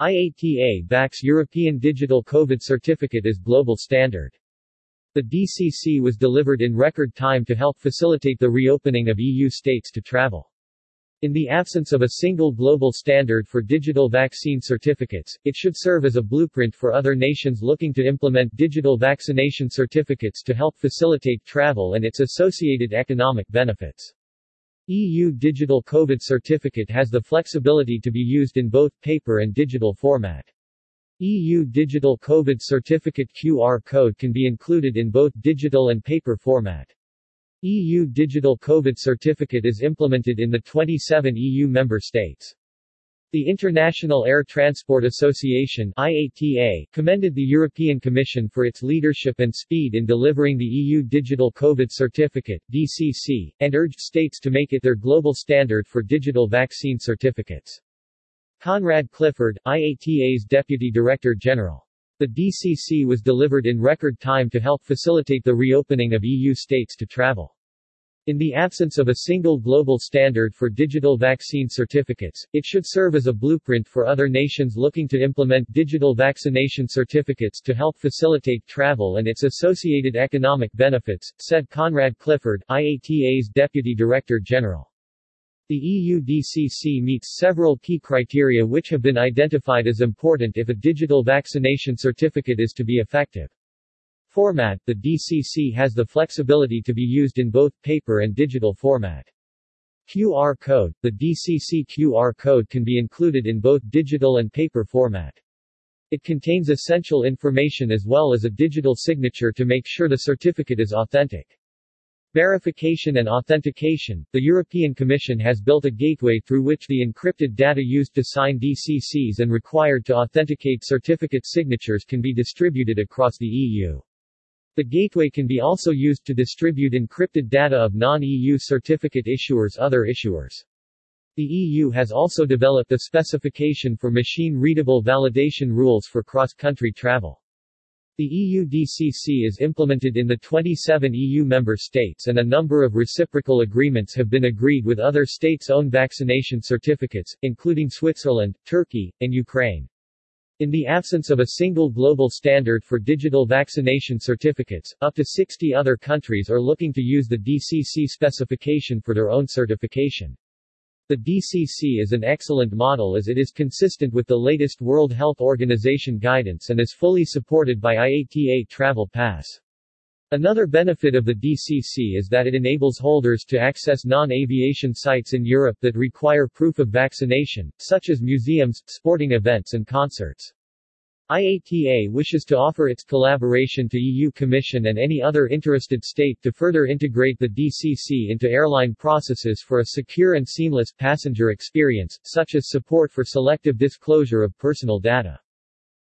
IATA backs European Digital COVID Certificate as global standard. The DCC was delivered in record time to help facilitate the reopening of EU states to travel. In the absence of a single global standard for digital vaccine certificates, it should serve as a blueprint for other nations looking to implement digital vaccination certificates to help facilitate travel and its associated economic benefits. EU Digital COVID Certificate has the flexibility to be used in both paper and digital format. EU Digital COVID Certificate QR code can be included in both digital and paper format. EU Digital COVID Certificate is implemented in the 27 EU member states. The International Air Transport Association IATA commended the European Commission for its leadership and speed in delivering the EU Digital COVID Certificate DCC, and urged states to make it their global standard for digital vaccine certificates. Conrad Clifford, IATA's Deputy Director General. The DCC was delivered in record time to help facilitate the reopening of EU states to travel. In the absence of a single global standard for digital vaccine certificates, it should serve as a blueprint for other nations looking to implement digital vaccination certificates to help facilitate travel and its associated economic benefits, said Conrad Clifford, IATA's Deputy Director General. The EU DCC meets several key criteria which have been identified as important if a digital vaccination certificate is to be effective format, the DCC has the flexibility to be used in both paper and digital format. QR code, the DCC QR code can be included in both digital and paper format. It contains essential information as well as a digital signature to make sure the certificate is authentic. Verification and authentication The European Commission has built a gateway through which the encrypted data used to sign DCCs and required to authenticate certificate signatures can be distributed across the EU. The gateway can be also used to distribute encrypted data of non-EU certificate issuers other issuers. The EU has also developed a specification for machine-readable validation rules for cross-country travel. The EU DCC is implemented in the 27 EU member states and a number of reciprocal agreements have been agreed with other states' own vaccination certificates, including Switzerland, Turkey, and Ukraine. In the absence of a single global standard for digital vaccination certificates, up to 60 other countries are looking to use the DCC specification for their own certification. The DCC is an excellent model as it is consistent with the latest World Health Organization guidance and is fully supported by IATA Travel Pass. Another benefit of the DCC is that it enables holders to access non-aviation sites in Europe that require proof of vaccination, such as museums, sporting events and concerts. IATA wishes to offer its collaboration to EU Commission and any other interested state to further integrate the DCC into airline processes for a secure and seamless passenger experience, such as support for selective disclosure of personal data.